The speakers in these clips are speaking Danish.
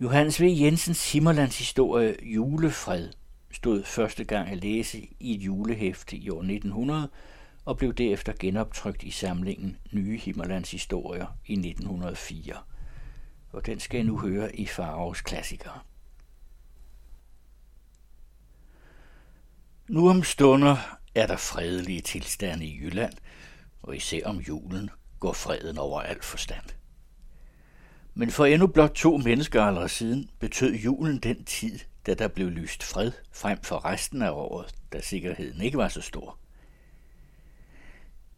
Johannes V. Jensens Himmerlands historie Julefred stod første gang at læse i et julehæfte i år 1900 og blev derefter genoptrykt i samlingen Nye Himmerlands Historier i 1904. Og den skal jeg nu høre i Farovs klassikere. Nu om stunder er der fredelige tilstande i Jylland, og især om julen går freden over al forstand. Men for endnu blot to menneskealdre siden betød julen den tid, da der blev lyst fred frem for resten af året, da sikkerheden ikke var så stor.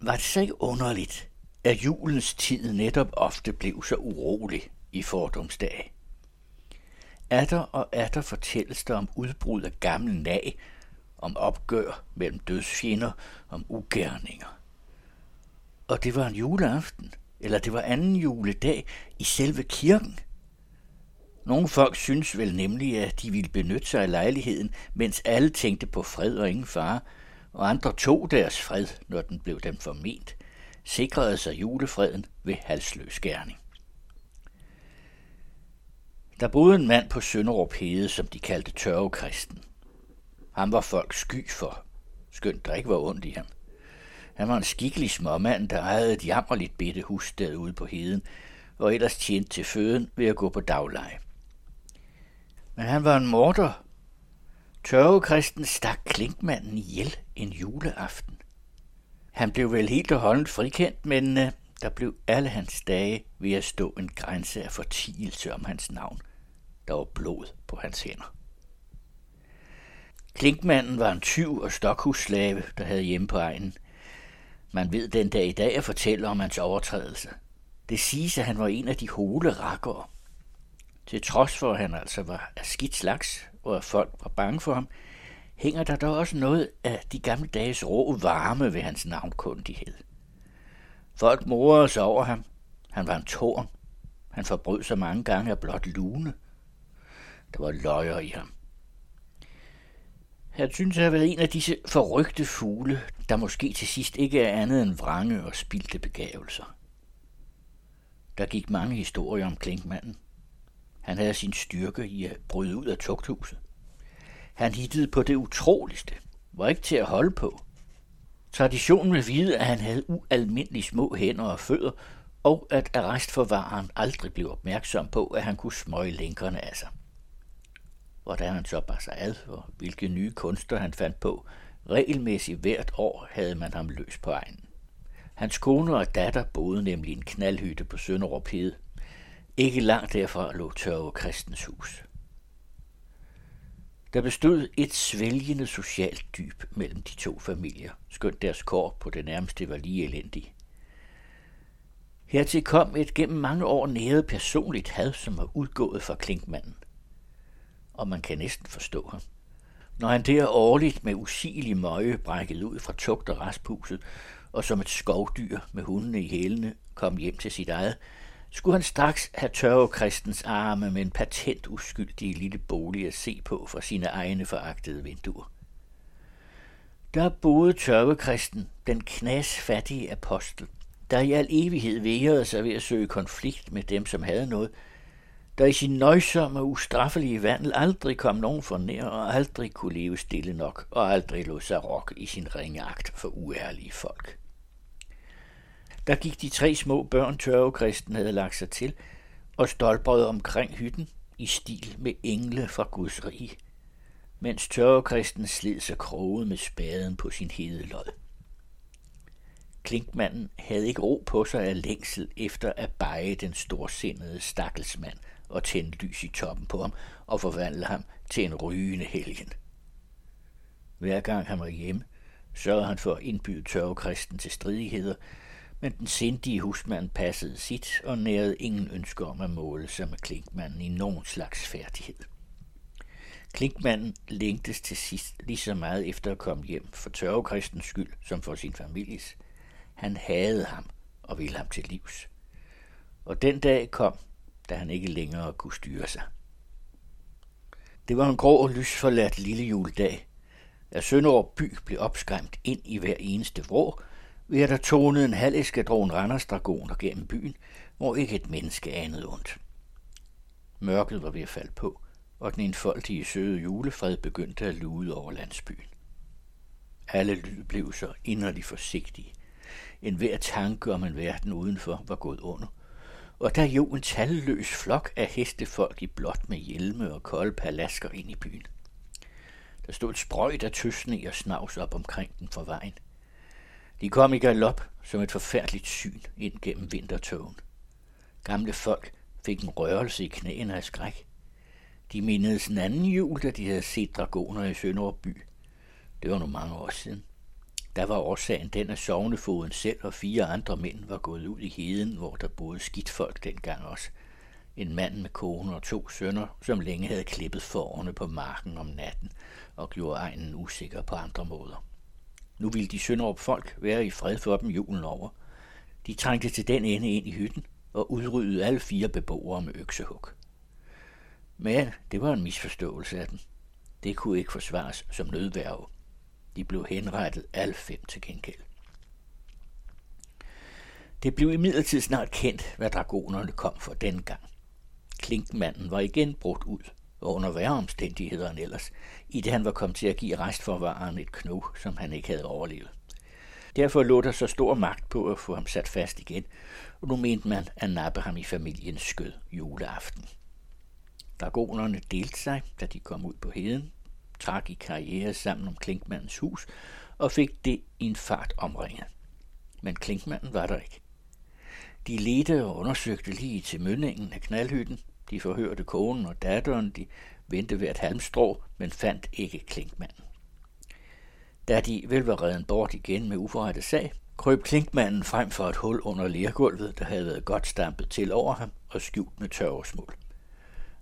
Var det så ikke underligt, at julens tid netop ofte blev så urolig i fordomsdag? Atter og atter fortælles der om udbrud af gammel nag, om opgør mellem dødsfjender, om ugerninger. Og det var en juleaften, eller det var anden juledag i selve kirken. Nogle folk synes vel nemlig, at de ville benytte sig af lejligheden, mens alle tænkte på fred og ingen fare, og andre tog deres fred, når den blev dem forment, sikrede sig julefreden ved halsløs gerning. Der boede en mand på Sønderup Hede, som de kaldte tørvekristen. Han var folk sky for, skønt der ikke var ondt i ham. Han var en skikkelig småmand, der ejede et jammerligt bitte hus ude på heden, og ellers tjente til føden ved at gå på dagleje. Men han var en morder. Tørvekristen stak klinkmanden ihjel en juleaften. Han blev vel helt og holdent frikendt, men uh, der blev alle hans dage ved at stå en grænse af fortielse om hans navn. Der var blod på hans hænder. Klinkmanden var en tyv og stokhusslave, der havde hjemme på egnen. Man ved den dag i dag at fortælle om hans overtrædelse. Det siges, at han var en af de hole rakkere. Til trods for, at han altså var af skidt slags, og at folk var bange for ham, hænger der dog også noget af de gamle dages rå varme ved hans navnkundighed. Folk morede sig over ham. Han var en tårn. Han forbrød sig mange gange af blot lune. Der var løjer i ham. Han synes at have været en af disse forrygte fugle, der måske til sidst ikke er andet end vrange og spildte begavelser. Der gik mange historier om Klinkmanden. Han havde sin styrke i at bryde ud af tugthuset. Han hittede på det utroligste, var ikke til at holde på. Traditionen vil vide, at han havde ualmindeligt små hænder og fødder, og at arrestforvareren aldrig blev opmærksom på, at han kunne smøge lænkerne af sig. Hvordan han så bar sig ad, og hvilke nye kunster han fandt på, regelmæssigt hvert år havde man ham løs på egnen. Hans kone og datter boede nemlig i en knaldhytte på Sønderup Hede. Ikke langt derfra lå Tørve Kristens hus. Der bestod et svælgende socialt dyb mellem de to familier, skønt deres kår på det nærmeste var lige elendige. Hertil kom et gennem mange år næret personligt had, som var udgået fra Klinkmanden. Og man kan næsten forstå ham. Når han der årligt med usigelig møje brækkede ud fra tugt og restpuset, og som et skovdyr med hundene i hælene kom hjem til sit eget, skulle han straks have tørre kristens arme med en patent uskyldig lille bolig at se på fra sine egne foragtede vinduer. Der boede tørvekristen, den knasfattige apostel, der i al evighed vejrede sig ved at søge konflikt med dem, som havde noget, der i sin nøjsomme og ustraffelige vandel aldrig kom nogen for nær og aldrig kunne leve stille nok og aldrig lå sig rock i sin ringeagt for uærlige folk. Der gik de tre små børn, tørvekristen havde lagt sig til, og stolprede omkring hytten i stil med engle fra Guds rige, mens tørvekristen sled sig kroget med spaden på sin hedelod. Klinkmanden havde ikke ro på sig af længsel efter at beje den storsindede stakkelsmand og tænde lys i toppen på ham og forvandle ham til en rygende helgen. Hver gang han var hjemme, sørgede han for at indbyde tørvekristen til stridigheder, men den sindige husmand passede sit og nærede ingen ønsker om at måle sig med Klinkmanden i nogen slags færdighed. Klinkmanden længtes til sidst lige så meget efter at komme hjem for tørvekristens skyld som for sin families. Han havde ham og ville ham til livs. Og den dag kom, da han ikke længere kunne styre sig. Det var en grå og lysforladt lille juledag, at Sønderup by blev opskræmt ind i hver eneste vrå, ved at der tonede en halv eskadron Randers Dragoner gennem byen, hvor ikke et menneske anede ondt. Mørket var ved at falde på, og den enfoldige søde julefred begyndte at lude over landsbyen. Alle lyd blev så inderligt forsigtige. En hver tanke om en verden udenfor var gået under, og der jo en talløs flok af hestefolk i blåt med hjelme og kolde palasker ind i byen. Der stod et sprøjt af tøsne og snavs op omkring den fra vejen. De kom i galop som et forfærdeligt syn ind gennem vintertogen. Gamle folk fik en rørelse i knæene af skræk. De mindedes en anden jul, da de havde set dragoner i Sønderby. Det var nu mange år siden. Der var årsagen den, at sovnefoden selv og fire andre mænd var gået ud i heden, hvor der boede skidt folk dengang også. En mand med kone og to sønner, som længe havde klippet forerne på marken om natten og gjorde egnen usikker på andre måder. Nu ville de Sønderup folk være i fred for dem julen over. De trængte til den ende ind i hytten og udryddede alle fire beboere med øksehug. Men det var en misforståelse af dem. Det kunne ikke forsvares som nødværve. De blev henrettet alle fem til gengæld. Det blev imidlertid snart kendt, hvad dragonerne kom for den gang. Klinkmanden var igen brudt ud, og under værre omstændigheder end ellers, i det han var kommet til at give restforvareren et knog, som han ikke havde overlevet. Derfor lå der så stor magt på at få ham sat fast igen, og nu mente man at nappe ham i familiens skød juleaften. Dragonerne delte sig, da de kom ud på heden, trak i karriere sammen om Klinkmandens hus og fik det i en fart omringet. Men Klinkmanden var der ikke. De ledte og undersøgte lige til mønningen af knaldhytten. De forhørte konen og datteren. De vendte hvert halmstrå, men fandt ikke Klinkmanden. Da de vel var redden bort igen med uforrettet sag, krøb Klinkmanden frem for et hul under lergulvet, der havde været godt stampet til over ham og skjult med tørresmål.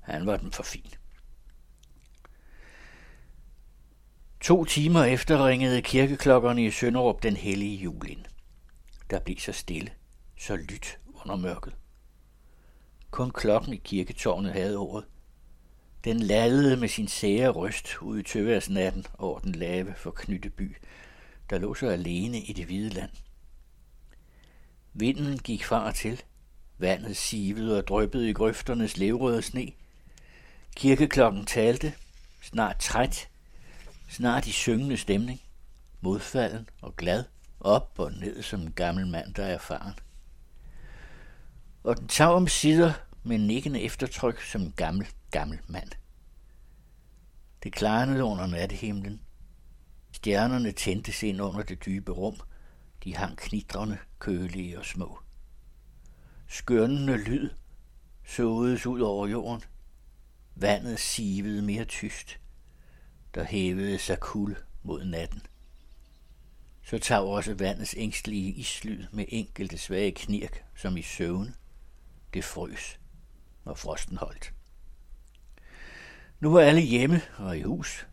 Han var den for fin. To timer efter ringede kirkeklokkerne i Sønderup den hellige jul ind. Der blev så stille, så lyt under mørket. Kun klokken i kirketårnet havde ordet. Den ladede med sin sære røst ud i tøværsnatten over den lave forknytte by, der lå så alene i det hvide land. Vinden gik fra og til. Vandet sivede og drøbbede i grøfternes levrøde sne. Kirkeklokken talte, snart træt, snart i syngende stemning, modfalden og glad, op og ned som en gammel mand, der er erfaren. Og den tager om sider med nikkende eftertryk som en gammel, gammel mand. Det klarnede under nattehimlen. Stjernerne tændtes ind under det dybe rum. De hang knitrende, kølige og små. Skønnende lyd såedes ud over jorden. Vandet sivede mere tyst. Der hævede sig kul mod natten. Så tager også vandets ængstlige islyd med enkelte svage knirk, som i søvn. Det frøs, når frosten holdt. Nu var alle hjemme og i hus.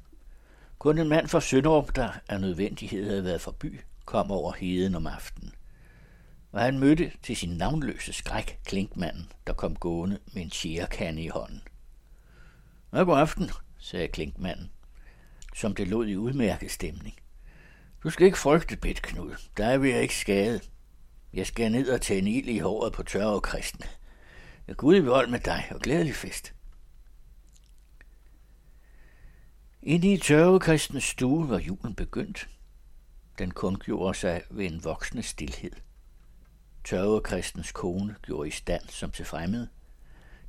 Kun en mand fra Sønderup, der af nødvendighed havde været for by, kom over heden om aftenen. Og han mødte til sin navnløse skræk klinkmanden, der kom gående med en tjærekande i hånden. Ja, god aften, sagde klinkmanden, som det lod i udmærket stemning. Du skal ikke frygte, bedt Knud. Der vil jeg ikke skade. Jeg skal ned og tage en ild i håret på tørre kristne. Jeg Gud i vold med dig, og glædelig fest. Inde i tørrekristens stue var julen begyndt. Den kun gjorde sig ved en voksende stillhed. Tørrekristens kone gjorde i stand som til fremmede.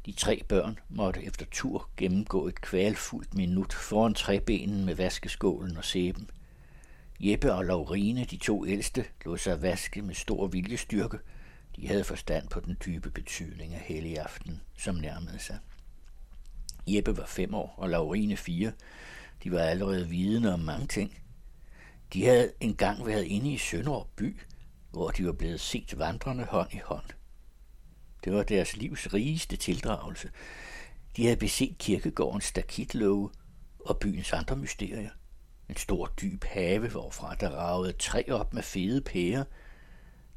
De tre børn måtte efter tur gennemgå et kvalfuldt minut foran træbenen med vaskeskålen og sæben. Jeppe og Laurine, de to ældste, lod sig vaske med stor viljestyrke. De havde forstand på den dybe betydning af helligaften, som nærmede sig. Jeppe var fem år, og Laurine fire. De var allerede vidende om mange ting. De havde engang været inde i Sønderborg by, hvor de var blevet set vandrende hånd i hånd. Det var deres livs rigeste tildragelse. De havde beset kirkegårdens stakitlåge og byens andre mysterier. En stor dyb have, hvorfra der ragede træ op med fede pærer.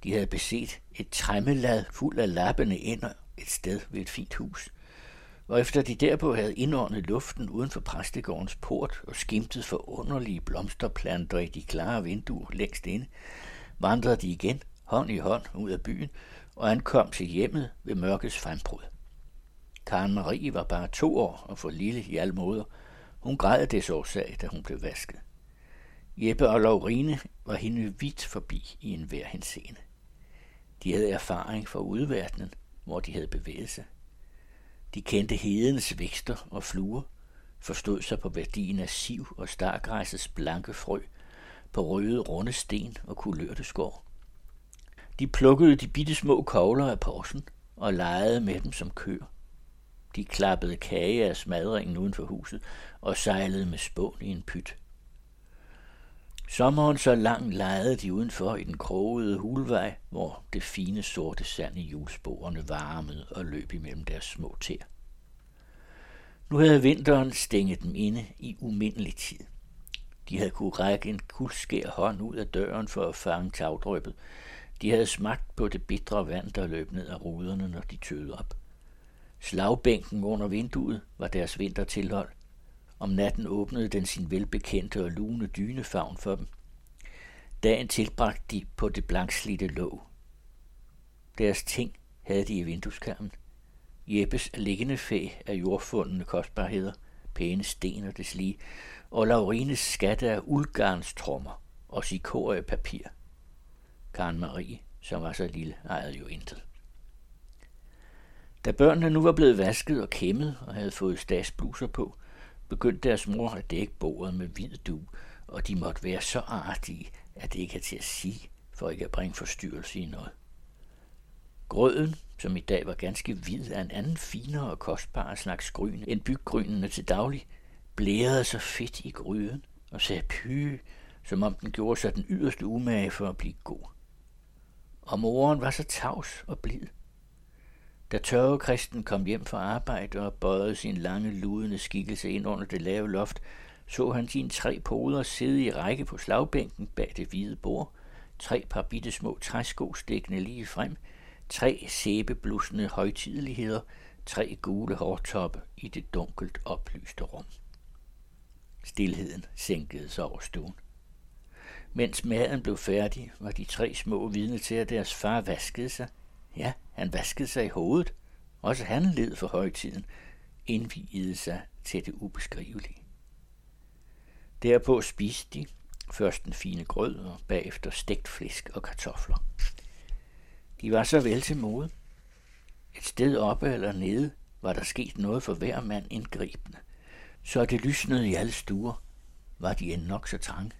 De havde beset et træmmelad fuld af lappende ender et sted ved et fint hus. Og efter de derpå havde indåndet luften uden for præstegårdens port og skimtet for underlige blomsterplanter i de klare vinduer længst inde, vandrede de igen hånd i hånd ud af byen og ankom til hjemmet ved mørkets frembrud. Karen Marie var bare to år og for lille i alle måder. Hun græd des årsag, da hun blev vasket. Jeppe og Laurine var hende vidt forbi i enhver henseende. De havde erfaring fra udverdenen, hvor de havde bevæget sig. De kendte hedens vækster og fluer, forstod sig på værdien af siv og stargræsets blanke frø, på røde runde sten og kulørte skår. De plukkede de bitte små kogler af porsen og legede med dem som køer. De klappede kage af smadringen uden for huset og sejlede med spån i en pyt. Sommeren så lang legede de udenfor i den krogede hulvej, hvor det fine sorte sand i hjulsporene varmede og løb imellem deres små tæer. Nu havde vinteren stænget dem inde i umindelig tid. De havde kunne række en kuldskær hånd ud af døren for at fange tagdrøbet. De havde smagt på det bitre vand, der løb ned af ruderne, når de tøede op. Slagbænken under vinduet var deres vintertilhold. Om natten åbnede den sin velbekendte og lune dynefavn for dem. Dagen tilbragte de på det blankslidte låg. Deres ting havde de i vindueskarmen. Jeppes liggende fæ af jordfundne kostbarheder, pæne sten og deslige, og Laurines skatte af uldgarnstrommer og papir. Karen Marie, som var så lille, ejede jo intet. Da børnene nu var blevet vasket og kæmmet og havde fået stadsbluser på, begyndte deres mor at dække bordet med hvid du, og de måtte være så artige, at det ikke er til at sige, for ikke at bringe forstyrrelse i noget. Grøden, som i dag var ganske hvid af en anden finere og kostbar slags gryn end byggrynene til daglig, blærede så fedt i gryden og sagde py, som om den gjorde sig den yderste umage for at blive god. Og moren var så tavs og blid. Da tørvekristen kom hjem fra arbejde og bøjede sin lange, ludende skikkelse ind under det lave loft, så han sine tre poder sidde i række på slagbænken bag det hvide bord, tre par bitte små træsko stikkende lige frem, tre sæbeblussende højtideligheder, tre gule hårtoppe i det dunkelt oplyste rum. Stilheden sænkede sig over stuen. Mens maden blev færdig, var de tre små vidne til, at deres far vaskede sig. Ja, han vaskede sig i hovedet. Også han led for højtiden, indvigede sig til det ubeskrivelige. Derpå spiste de først den fine grød og bagefter stegt flæsk og kartofler. De var så vel til mode. Et sted oppe eller nede var der sket noget for hver mand indgribende, så det lysnede i alle stuer, var de end nok så trange.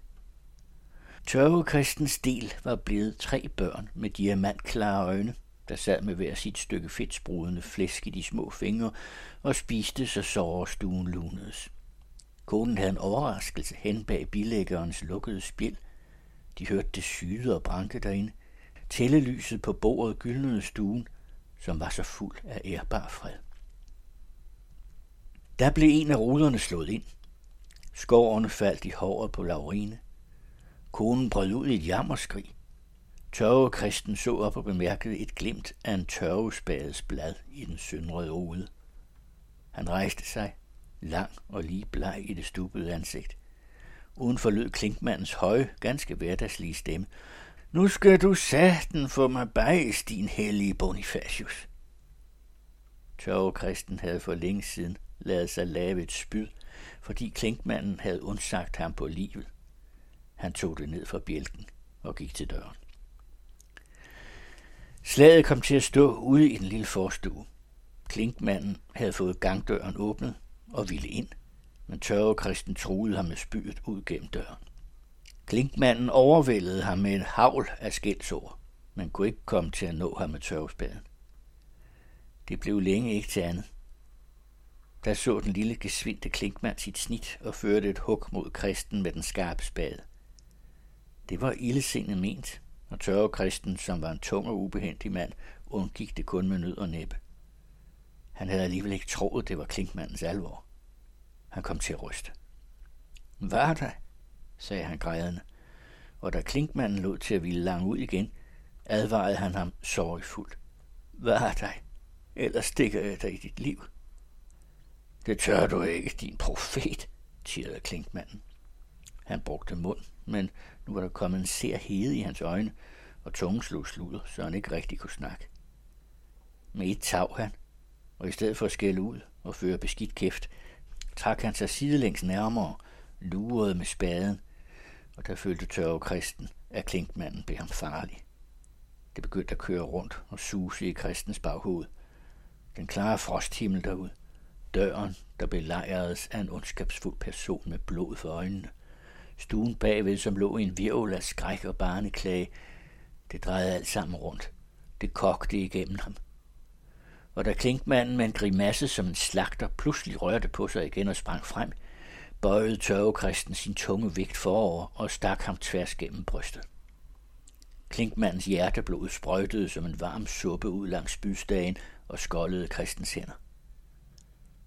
Tørvekristens del var blevet tre børn med diamantklare øjne, der sad med hver sit stykke fedtsprudende flæsk i de små fingre og spiste, så sårestuen lunedes. Konen havde en overraskelse hen bag bilæggerens lukkede spil. De hørte det syde og branke derinde. Tællelyset på bordet gyldnede stuen, som var så fuld af ærbar fred. Der blev en af ruderne slået ind. Skårene faldt i håret på Laurine. Konen brød ud i et jammerskrig. Tørve Kristen så op og bemærkede et glimt af en tørvespades blad i den søndrede ode. Han rejste sig, lang og lige bleg i det stupede ansigt. Uden for lød klinkmandens høje, ganske hverdagslige stemme. Nu skal du satten få mig bajs, din hellige Bonifacius. Tørve Kristen havde for længe siden lavet sig lave et spyd, fordi klinkmanden havde undsagt ham på livet. Han tog det ned fra bjælken og gik til døren. Slaget kom til at stå ude i den lille forstue. Klinkmanden havde fået gangdøren åbnet og ville ind, men tørre Kristen truede ham med spydet ud gennem døren. Klinkmanden overvældede ham med en havl af skældsord, men kunne ikke komme til at nå ham med tørvespaden. Det blev længe ikke til andet. Der så den lille gesvinte klinkmand sit snit og førte et hug mod kristen med den skarpe spade. Det var ildesindet ment, og tørre kristen, som var en tung og ubehendig mand, undgik det kun med nød og næppe. Han havde alligevel ikke troet, det var klinkmandens alvor. Han kom til at ryste. Hvad der? sagde han grædende, og da klinkmanden lod til at ville lange ud igen, advarede han ham sorgfuldt. Hvad har dig? Ellers stikker jeg dig i dit liv. Det tør du ikke, din profet, tirrede klinkmanden. Han brugte mund, men nu var der kommet en ser hede i hans øjne, og tungen slog sludder, så han ikke rigtig kunne snakke. Med et tav han, og i stedet for at skælde ud og føre beskidt kæft, trak han sig sidelængs nærmere, lurede med spaden, og der følte tørre kristen, at klinkmanden blev ham farlig. Det begyndte at køre rundt og suse i kristens baghoved. Den klare frosthimmel derud. Døren, der belejredes af en ondskabsfuld person med blod for øjnene. Stuen bagved, som lå i en virvel af skræk og barneklage. Det drejede alt sammen rundt. Det kogte igennem ham. Og da klinkmanden med en grimasse som en slagter pludselig rørte på sig igen og sprang frem, bøjede tørvekristen sin tunge vægt forover og stak ham tværs gennem brystet. Klinkmandens hjerteblod sprøjtede som en varm suppe ud langs bystagen og skoldede kristens hænder.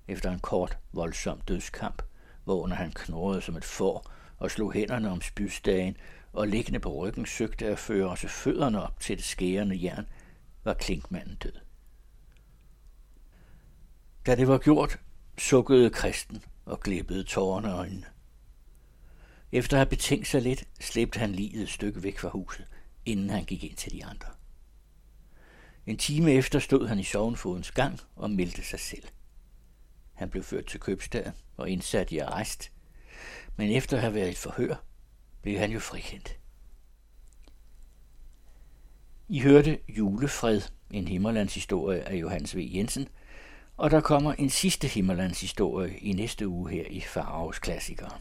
Efter en kort, voldsom dødskamp, hvor han knurrede som et får og slog hænderne om spydstagen og liggende på ryggen søgte at føre også fødderne op til det skærende jern, var klinkmanden død. Da det var gjort, sukkede kristen og glippede tårerne øjnene. Efter at have betænkt sig lidt, slæbte han livet et stykke væk fra huset, inden han gik ind til de andre. En time efter stod han i sovenfodens gang og meldte sig selv. Han blev ført til købstaden og indsat i arrest, men efter at have været i forhør, blev han jo frikendt. I hørte Julefred, en himmerlandshistorie af Johannes V. Jensen, og der kommer en sidste himmerlandshistorie i næste uge her i Faraos Klassikere.